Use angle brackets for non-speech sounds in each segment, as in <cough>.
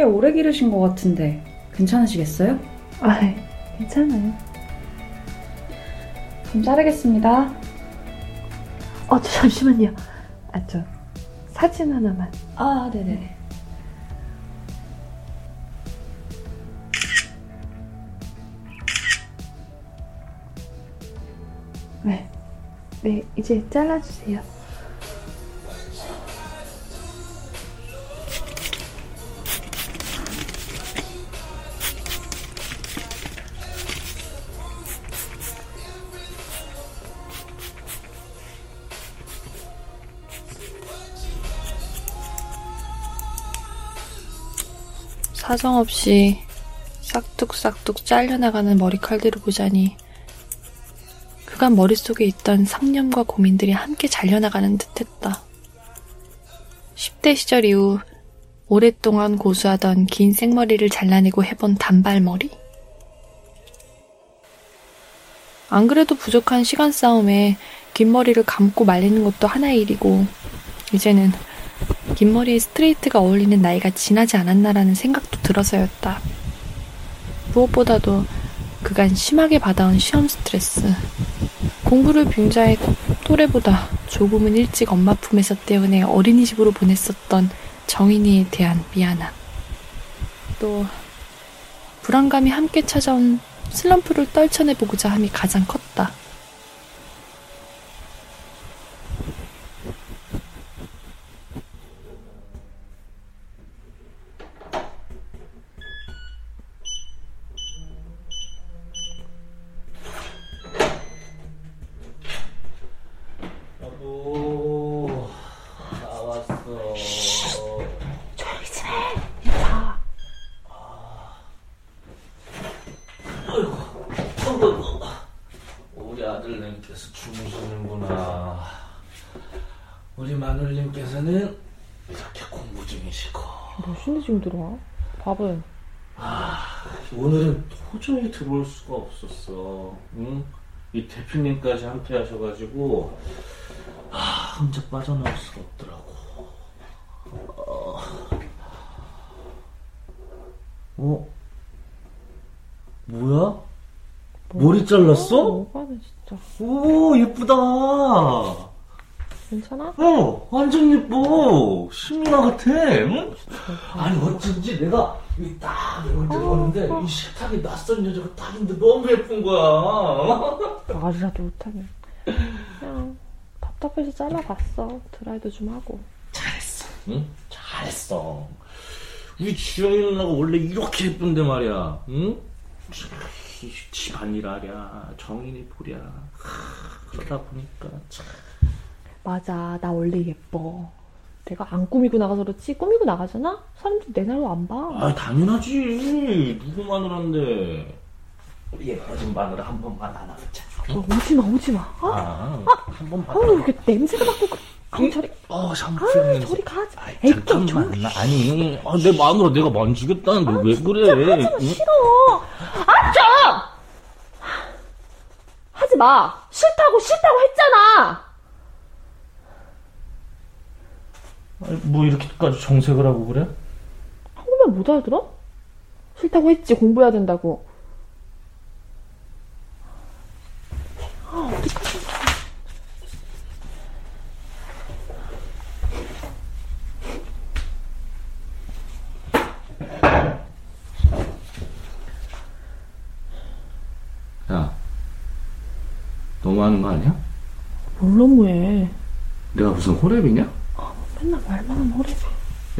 꽤 오래 기르신 것 같은데 괜찮으시겠어요? 아, 괜찮아요. 그럼 자르겠습니다. 어, 저 잠시만요. 아, 저 사진 하나만. 아, 네네. 네. 네, 이제 잘라주세요. 사정없이 싹둑싹둑 잘려나가는 머리칼들을 보자니 그간 머릿속에 있던 상념과 고민들이 함께 잘려나가는 듯했다. 10대 시절 이후 오랫동안 고수하던 긴 생머리를 잘라내고 해본 단발머리? 안 그래도 부족한 시간 싸움에 긴 머리를 감고 말리는 것도 하나의 일이고, 이제는 긴 머리에 스트레이트가 어울리는 나이가 지나지 않았나라는 생각도 들어서였다. 무엇보다도 그간 심하게 받아온 시험 스트레스. 공부를 빙자해 또래보다 조금은 일찍 엄마 품에서 떼어내 어린이집으로 보냈었던 정인이에 대한 미안함. 또 불안감이 함께 찾아온 슬럼프를 떨쳐내보고자 함이 가장 컸다. 어 조용히. 자. 어이구 우리 아들님께서 주무시는구나 우리 마눌님께서는 이렇게 공부 중이시고 몇 시인데 지금 들어와? 밥은? 오늘은 도저히 들어올 수가 없었어 응? 이 대표님까지 함께 하셔가지고 아, 혼자 빠져나올 수가 없더라고 어? 어? 뭐야? 머리 잘랐어? 뭐가는 진짜. 오 예쁘다 괜찮아? 어 완전 예뻐 신민아 같아 응? 아니 어쩐지 내가 이딱 이걸 들어봤는데 이 식탁에 낯선 여자가 딱인데 너무 예쁜 거야 말이라도 못하네. 그냥 답답해서 잘라봤어. 드라이도 좀 하고. 응? 잘했어 우리 주영이 누나가 원래 이렇게 예쁜데 말이야 응? 이 집안일 하랴 정인이 보랴 하, 그러다 보니까 참 맞아. 나 원래 예뻐. 내가 안 꾸미고 나가서 그렇지 꾸미고 나가잖아? 사람들 내 나로 안 봐. 아 당연하지 누구 마누라인데 예뻐진 마누라 한 번만 안아보자 어, 오지 마 오지 마. 아, 한 번만 아우 이렇게 냄새가 맡고 그... 저리 어 샴푸 아우 냄새 저리 가지. 아이, 애기 잠깐만 좀 아니 아, 내 마누라 내가 만지겠다는데 왜 그래 응? 싫어. 아 좀. 하지 마. 싫다고 싫다고 했잖아. 아니, 뭐 이렇게까지 정색을 하고 그래? 한국말 못 알아들어? 싫다고 했지 공부해야 된다고. 야 너무하는 거 아니야? 뭘 너무해. 내가 무슨 호랩이냐? 맨날 말만 하면 허리.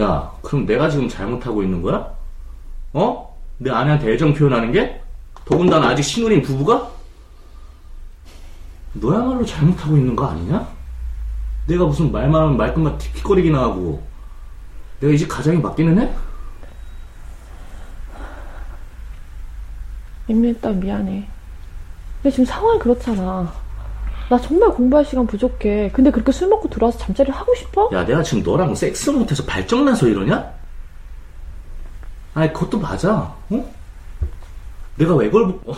야 그럼 내가 지금 잘못하고 있는 거야? 어? 내 아내한테 애정 표현하는 게? 더군다나 아직 신혼인 부부가? 너야말로 잘못하고 있는 거 아니냐? 내가 무슨 말만 하면 말끝만 틱틱거리기나 하고 내가 이집 가장이 맞기는 해? 밋밋했다 미안해. 근데 지금 상황이 그렇잖아. 나 정말 공부할 시간 부족해. 근데 그렇게 술 먹고 들어와서 잠자리를 하고 싶어? 야, 내가 지금 너랑 섹스 못해서 발정나서 이러냐? 아니, 그것도 맞아. 어? 내가 왜 걸, 어.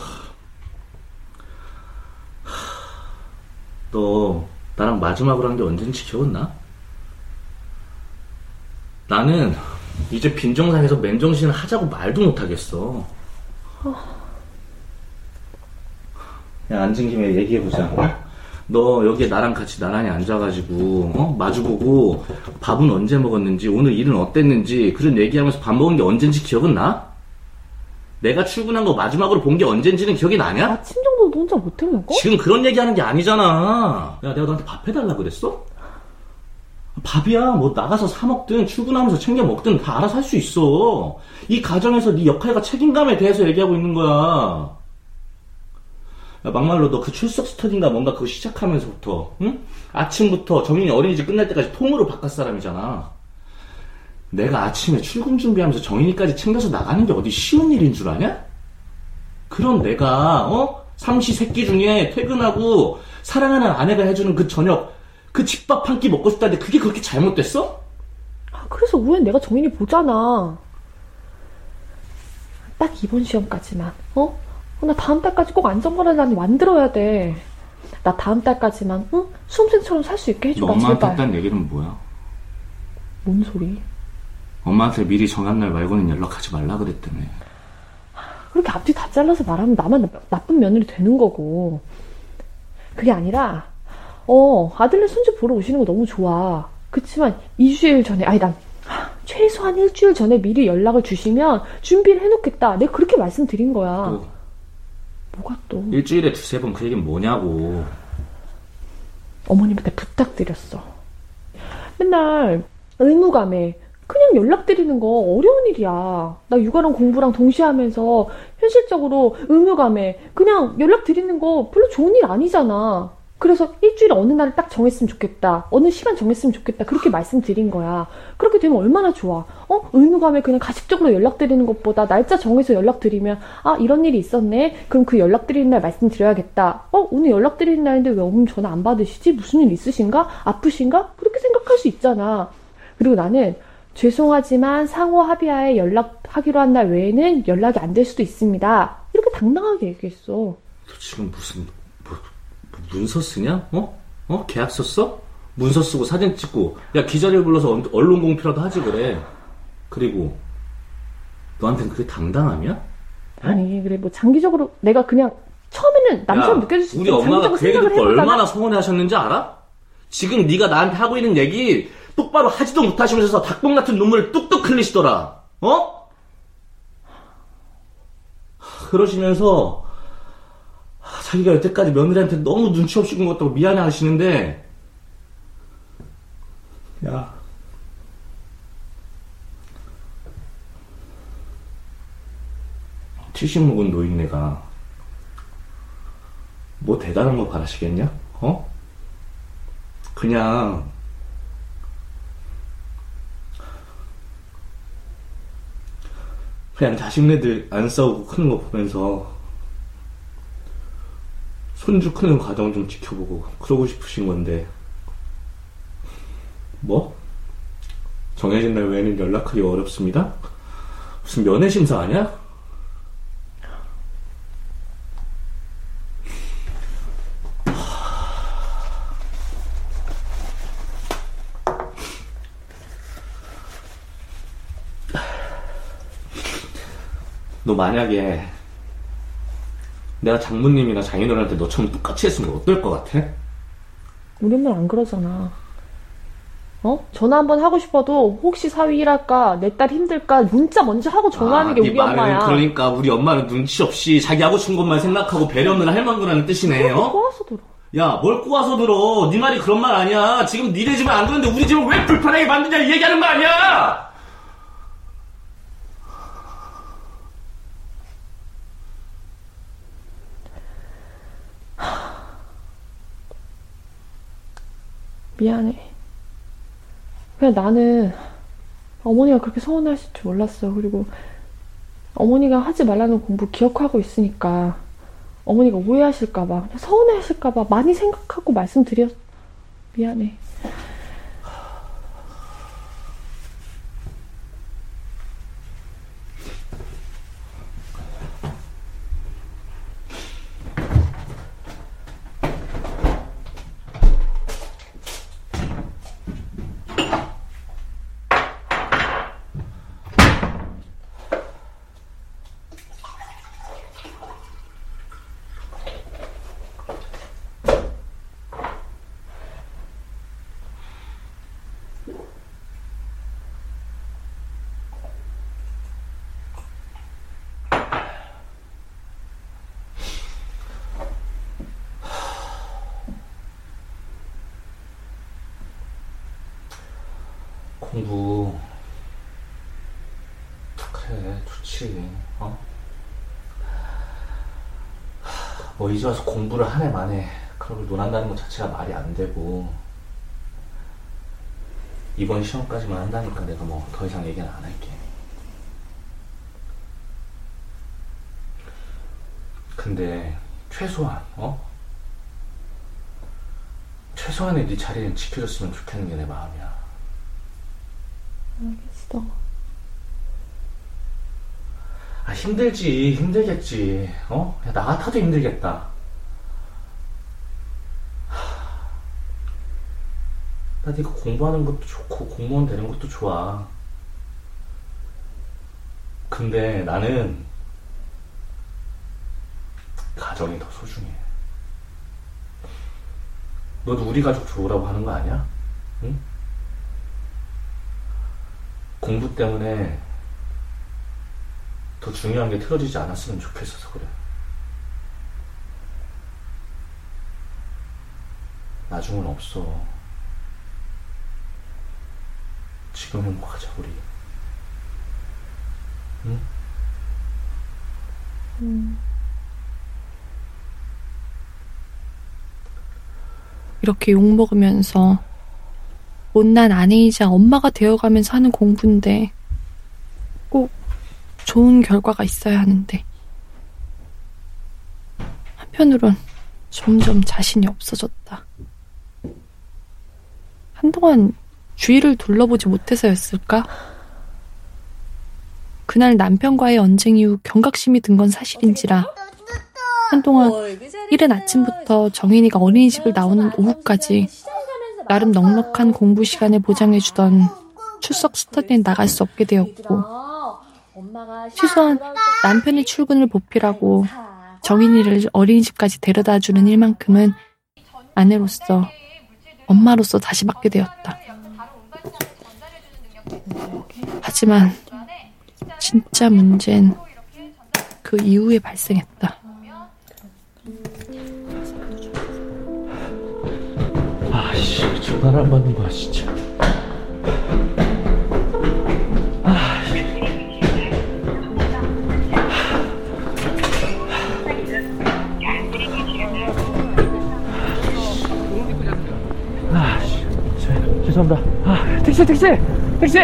너, 나랑 마지막으로 한 게 언젠지 기억나? 나는, 이제 빈정상에서 맨정신을 하자고 말도 못하겠어. 야, 앉은 김에 얘기해보자. 어? 너 여기에 나랑 같이 나란히 앉아가지고 어? 마주보고 밥은 언제 먹었는지 오늘 일은 어땠는지 그런 얘기하면서 밥 먹은 게 언젠지 기억은 나? 내가 출근한 거 마지막으로 본 게 언젠지는 기억이 나냐? 아침 정도도 혼자 못 해 먹어? 지금 그런 얘기하는 게 아니잖아. 야, 내가 너한테 밥 해달라 그랬어? 밥이야, 뭐 나가서 사 먹든 출근하면서 챙겨 먹든 다 알아서 할 수 있어. 이 가정에서 네 역할과 책임감에 대해서 얘기하고 있는 거야. 야, 막말로 너 그 출석 스터디인가 뭔가 그거 시작하면서부터, 응? 아침부터 정인이 어린이집 끝날 때까지 통으로 바깥 사람이잖아. 내가 아침에 출근 준비하면서 정인이까지 챙겨서 나가는 게 어디 쉬운 일인 줄 아냐? 그럼 내가 어 삼시 세끼 중에 퇴근하고 사랑하는 아내가 해주는 그 저녁 그 집밥 한 끼 먹고 싶다는데 그게 그렇게 잘못됐어? 아, 그래서 우연 내가 정인이 보잖아. 딱 이번 시험까지만, 어? 어, 나 다음 달까지 꼭 안전거래단이 만들어야 돼. 나 다음 달까지만, 응? 수험생처럼 살 수 있게 너 해줘봐, 엄마한테 제발. 했다는 얘기는 뭐야? 뭔 소리? 엄마한테 미리 정한 날 말고는 연락하지 말라 그랬다며 그렇게 앞뒤 다 잘라서 말하면 나만 나- 나쁜 며느리 되는 거고. 그게 아니라, 어, 아들네 손주 보러 오시는 거 너무 좋아. 그치만, 2주일 전에, 아니, 난, 하, 최소한 일주일 전에 미리 연락을 주시면 준비를 해놓겠다. 내가 그렇게 말씀드린 거야. 또 뭐가 또. 일주일에 두세 번 그 얘기는 뭐냐고 어머님한테 부탁드렸어. 맨날 의무감에 그냥 연락드리는 거 어려운 일이야. 나 육아랑 공부랑 동시에 하면서 현실적으로 의무감에 그냥 연락드리는 거 별로 좋은 일 아니잖아. 그래서 일주일에 어느 날을 딱 정했으면 좋겠다. 어느 시간 정했으면 좋겠다. 그렇게 말씀드린 거야. 그렇게 되면 얼마나 좋아. 어? 의무감에 그냥 가식적으로 연락드리는 것보다 날짜 정해서 연락드리면 아 이런 일이 있었네. 그럼 그 연락드리는 날 말씀드려야겠다. 어? 오늘 연락드리는 날인데 왜 어머님 전화 안 받으시지? 무슨 일 있으신가? 아프신가? 그렇게 생각할 수 있잖아. 그리고 나는 죄송하지만 상호 합의하에 연락하기로 한 날 외에는 연락이 안 될 수도 있습니다. 이렇게 당당하게 얘기했어. 너 지금 무슨 문서 쓰냐? 어? 어? 계약서 써? 문서 쓰고 사진 찍고 야 기자를 불러서 언- 언론 공표라도 하지 그래 그리고 너한테는 그게 당당함이야? 아니 그래 뭐 장기적으로 내가 그냥 처음에는 남처럼 야, 느껴질 수 우리. 엄마가 그 얘기 듣고 해보잖아. 얼마나 서운해 하셨는지 알아? 지금 네가 나한테 하고 있는 얘기 똑바로 하지도 못하시면서 닭봉 같은 눈물을 뚝뚝 흘리시더라. 어? 그러시면서 자기가 여태까지 며느리한테 너무 눈치 없이 군 것도 미안해 하시는데 야70 먹은 노인네가 뭐 대단한 거 바라시겠냐? 어? 그냥 그냥 자식네들 안 싸우고 크는 거 보면서 손주 크는 과정 좀 지켜보고 그러고 싶으신 건데 뭐? 정해진 날 외에는 연락하기 어렵습니다? 무슨 면회 심사 아니야? 너 만약에 내가 장모님이나 장인어른한테 너처럼 똑같이 했으면 어떨 것 같아? 우리 엄마는 안 그러잖아. 어? 전화 한번 하고 싶어도 혹시 사위 일할까? 내 딸 힘들까? 문자 먼저 하고 전화하는 아, 게 네 우리 말은 엄마야. 그러니까 우리 엄마는 눈치 없이 자기 하고 싶은 것만 생각하고 배려 없는 할망구라는 뜻이네. 어? 꼬아서 들어. 야, 뭘 꼬아서 들어? 네 말이 그런 말 아니야. 지금 니네 집은 안 그런데 우리 집은 왜 불편하게 만드냐 이 얘기하는 거 아니야. 미안해. 그냥 나는 어머니가 그렇게 서운하실 줄 몰랐어. 그리고 어머니가 하지 말라는 공부 기억하고 있으니까 어머니가 오해하실까봐, 서운해하실까봐 많이 생각하고 말씀드렸. 미안해. 공부 그래 좋지 어? 뭐 이제 와서 공부를 한해 만에 그러고 논한다는 것 자체가 말이 안 되고 이번 시험까지만 한다니까 내가 뭐 더 이상 얘기는 안 할게 근데 최소한 어? 최소한의 네 자리는 지켜줬으면 좋겠는 게 내 마음이야 알겠어. 아 힘들지 힘들겠지 어? 야, 나 같아도 힘들겠다 하, 나 네가 공부하는 것도 좋고 공무원 되는 것도 좋아 근데 나는 가정이 더 소중해 너도 우리 가족 좋으라고 하는 거 아니야? 응? 공부 때문에 더 중요한 게 틀어지지 않았으면 좋겠어서 그래. 나중은 없어. 지금 행복하자, 우리. 응? 이렇게 욕 먹으면서 못난 아내이자 엄마가 되어가면서 하는 공부인데 꼭 좋은 결과가 있어야 하는데 한편으론 점점 자신이 없어졌다. 한동안 주위를 둘러보지 못해서였을까? 그날 남편과의 언쟁 이후 경각심이 든 건 사실인지라 한동안 이른 아침부터 정인이가 어린이집을 나오는 오후까지 나름 넉넉한 공부 시간을 보장해주던 출석 스터디에 나갈 수 없게 되었고 최소한 남편의 출근을 보필하고 정인이를 어린이집까지 데려다주는 일만큼은 아내로서 엄마로서 다시 맡게 되었다. 하지만 진짜 문제는 그 이후에 발생했다. 아씨, 전화를 안 받는 거야, 진짜. 아, 죄송합니다. 아, 택시, 택시! 택시!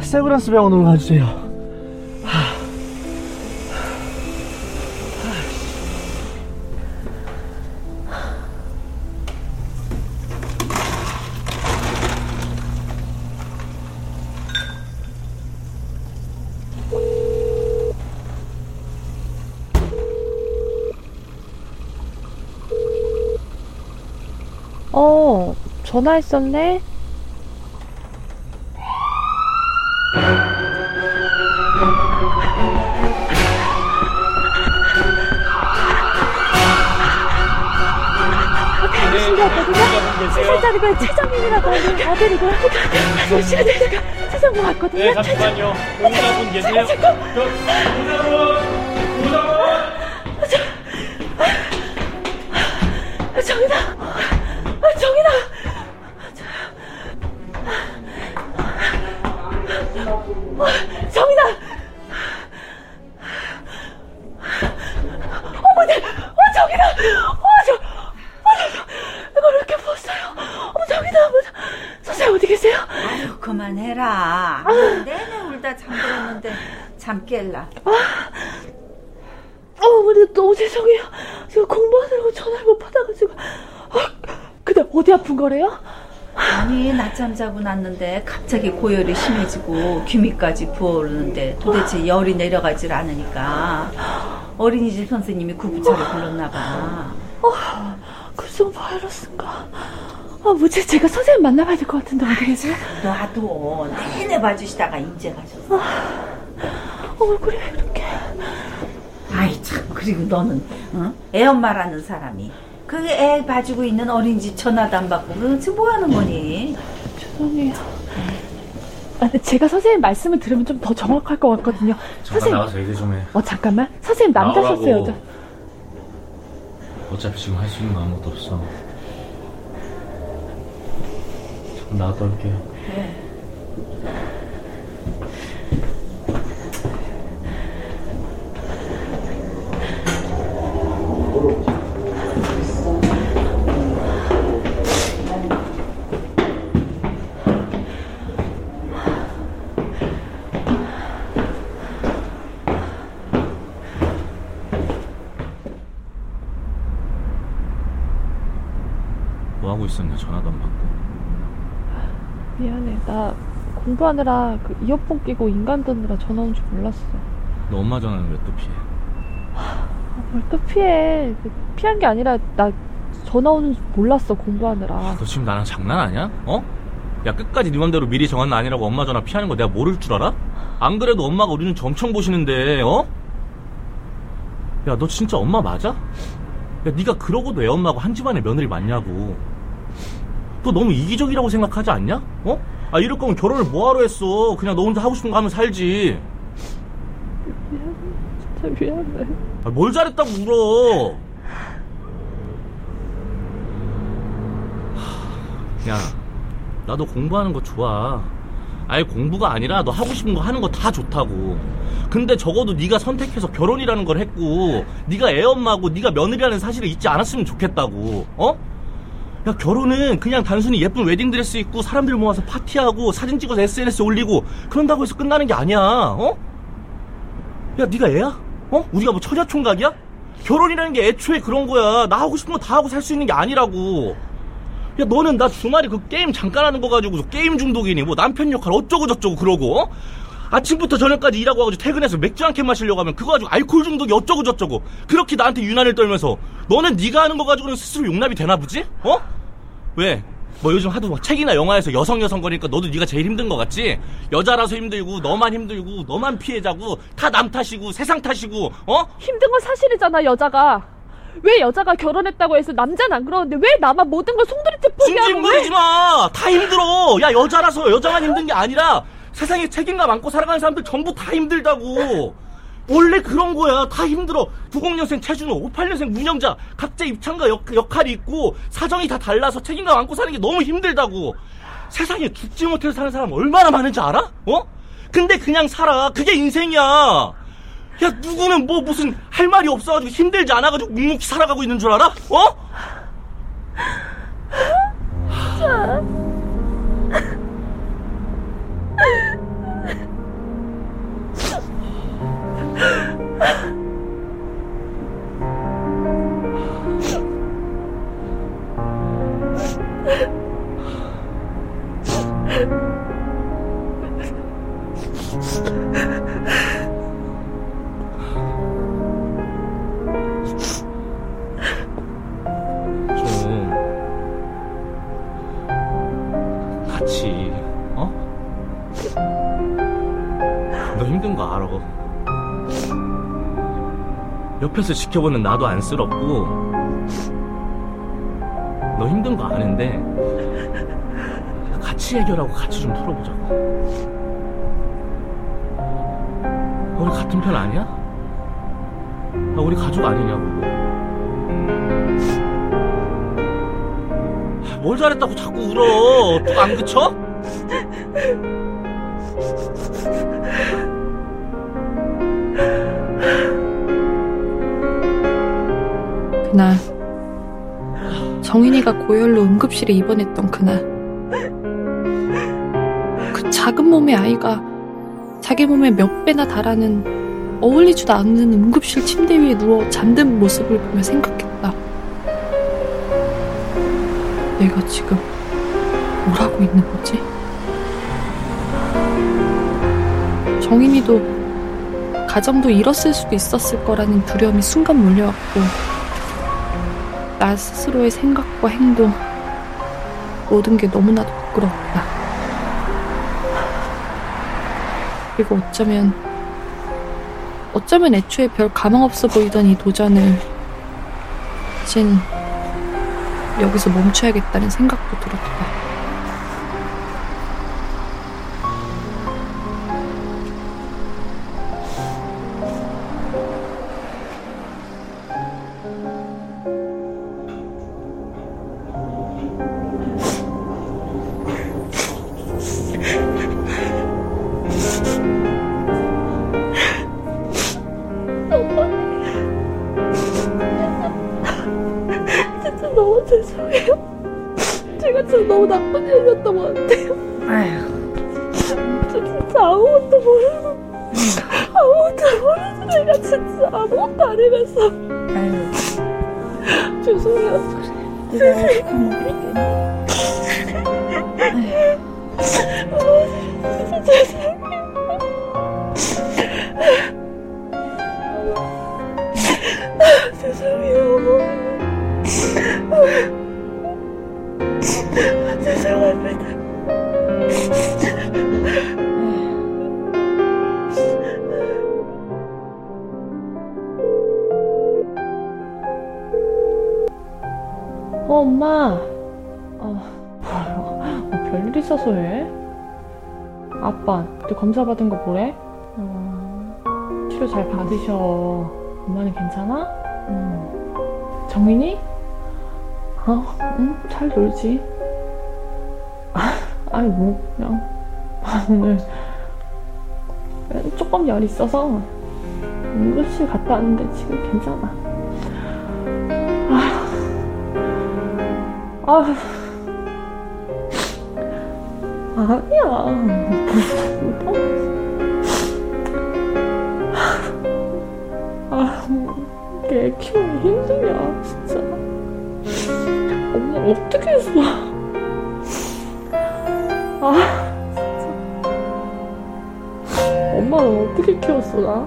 세브란스 병원으로 가주세요. 전화했었네? 신기했거든요? 세자리가 최정민이라고 하는 아들이고요. 실시간 제가 세정모 왔거든요. 네, 잠시만요. 보호자분 계세요? 저, 보호자분! 보호자분! 정인 그만 해라 내내 울다 잠들었는데 잠 깰라 어, 어머니 너무 죄송해요. 제가 공부하느라고 전화를 못 받아가지고. 아, 근데 어디 아픈 거래요? 아니 낮잠 자고 났는데 갑자기 고열이 심해지고 귀미까지 부어오르는데 도대체 열이 내려가질 않으니까 어린이집 선생님이 구부차를 불렀나 봐 급성 바이러스인가? 아, 뭐지? 제가 선생님 만나봐야 될 것 같은데 어디 계세요? 놔둬 내내 봐주시다가 이제 가셨어 얼굴이 왜 이렇게? 아이 참 그리고 너는 어? 애 엄마라는 사람이 그 애 봐주고 있는 어린이집 전화도 안 받고 그 지금 뭐 하는 거니 죄송해요. 아, 근데 제가 선생님 말씀을 들으면 좀 더 정확할 것 같거든요. 잠깐 선생님, 나가서 얘기 좀 해. 어 잠깐만. 선생님 남자셨어요, 나오라고. 여자? 어차피 지금 할 수 있는 거 아무것도 없어. 나갔다 올게. 뭐 하고 있었냐? 전화도 안 받고. 미안해. 나 공부하느라 그 이어폰 끼고 인간 듣느라 전화 온 줄 몰랐어. 너 엄마 전화는 왜 또 피해? 뭘 또 피해. 그 피한 게 아니라 나 전화 오는 줄 몰랐어, 공부하느라. 너 지금 나랑 장난하냐? 어? 야 끝까지 네 맘대로 미리 정한 거 아니라고 엄마 전화 피하는 거 내가 모를 줄 알아? 안 그래도 엄마가 우리 눈치 엄청 보시는데 어? 야 너 진짜 엄마 맞아? 야 네가 그러고도 애 엄마고 한 집안의 며느리 맞냐고 너 너무 이기적이라고 생각하지 않냐? 어? 아 이럴 거면 결혼을 뭐하러 했어 그냥 너 혼자 하고 싶은 거 하면 살지 진짜 미안해. 아, 뭘 잘했다고 울어 하, 야 나도 공부하는 거 좋아 아예 공부가 아니라 너 하고 싶은 거 하는 거 다 좋다고 근데 적어도 네가 선택해서 결혼이라는 걸 했고 네가 애 엄마고 네가 며느리라는 사실을 잊지 않았으면 좋겠다고 어? 야 결혼은 그냥 단순히 예쁜 웨딩드레스 입고 사람들 모아서 파티하고 사진 찍어서 SNS에 올리고 그런다고 해서 끝나는 게 아니야 어? 야 네가 애야? 어? 우리가 뭐 처자총각이야? 결혼이라는 게 애초에 그런 거야 나 하고 싶은 거 다 하고 살 수 있는 게 아니라고 야 너는 나 주말에 그 게임 잠깐 하는 거 가지고 게임 중독이니 뭐 남편 역할 어쩌고 저쩌고 그러고 어? 아침부터 저녁까지 일하고 와가지고 퇴근해서 맥주 한 캔 마시려고 하면 그거 가지고 알코올 중독이 어쩌고 저쩌고 그렇게 나한테 유난을 떨면서 너는 네가 하는 거 가지고는 스스로 용납이 되나 보지? 어? 왜? 뭐 요즘 하도 막 책이나 영화에서 여성 여성 거니까 너도 네가 제일 힘든 거 같지? 여자라서 힘들고 너만 힘들고 너만 피해자고 다 남 탓이고 세상 탓이고 어? 힘든 건 사실이잖아, 여자가. 왜 여자가 결혼했다고 해서 남자는 안 그러는데 왜 나만 모든 걸 송두리째 포기하고 왜? 징징거리지 마. 다 힘들어. 야 여자라서 여자만 힘든 게 아니라 세상에 책임감 안고 살아가는 사람들 전부 다 힘들다고. 원래 그런 거야. 다 힘들어. 90년생 최준호, 58년생 문영자, 각자 입장과 역, 역할이 있고 사정이 다 달라서 책임감 안고 사는 게 너무 힘들다고. 세상에 죽지 못해서 사는 사람 얼마나 많은지 알아? 어? 근데 그냥 살아. 그게 인생이야. 야 누구는 뭐 무슨 할 말이 없어가지고 힘들지 않아가지고 묵묵히 살아가고 있는 줄 알아? 어? 옆에서 지켜보는 나도 안쓰럽고 너 힘든 거 아는데 같이 해결하고 같이 좀 털어보자고. 우리 같은 편 아니야? 나 우리 가족 아니냐고. 뭘 잘했다고 자꾸 울어. 또 안 그쳐? 그날 정인이가 고열로 응급실에 입원했던 그날 그 작은 몸의 아이가 자기 몸의 몇 배나 달하는 어울리지도 않는 응급실 침대 위에 누워 잠든 모습을 보며 생각했다. 내가 지금 뭘 하고 있는 거지? 정인이도 가정도 잃었을 수도 있었을 거라는 두려움이 순간 몰려왔고 나 스스로의 생각과 행동 모든 게 너무나도 부끄러웠다. 그리고 어쩌면 어쩌면 애초에 별 가망 없어 보이던 이 도전을 이젠 여기서 멈춰야겠다는 생각도 들었다. <laughs> 죄송해요. <laughs> 죄송합니다. 어, 엄마. 어? 어, 별일 있어서 해? 아빠, 너 검사 받은 거 뭐래? 어, 치료 잘 받으셔. 엄마는 괜찮아? 응. 정인이? 어, 응, 잘 놀지. 아, <laughs> 아니, 뭐, 그냥. <laughs> 오늘 조금 열 있어서 응급실 갔다 왔는데 지금 괜찮아. 아, 아니야. 걔 키우기 힘들냐, 진짜. 엄마 어떻게 했어? 아, 진짜. 엄마는 어떻게 키웠어, 나?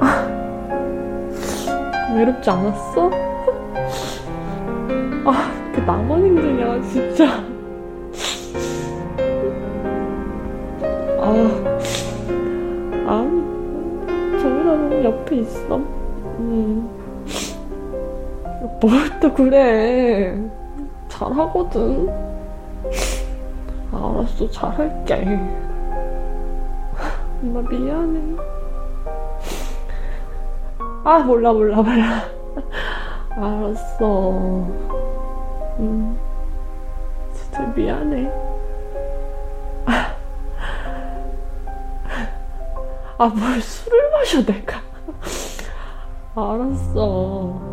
아, 외롭지 않았어? 아, 그 나만 힘드냐, 진짜. 아, 아니, 정민아는 옆에 있어. 음. 뭘또 그래. 잘하거든. 알았어, 잘할게. 엄마 미안해. 아, 몰라, 몰라, 몰라. 알았어. 음, 진짜 미안해. 아, 뭘 술을 마셔, 내가. 알았어.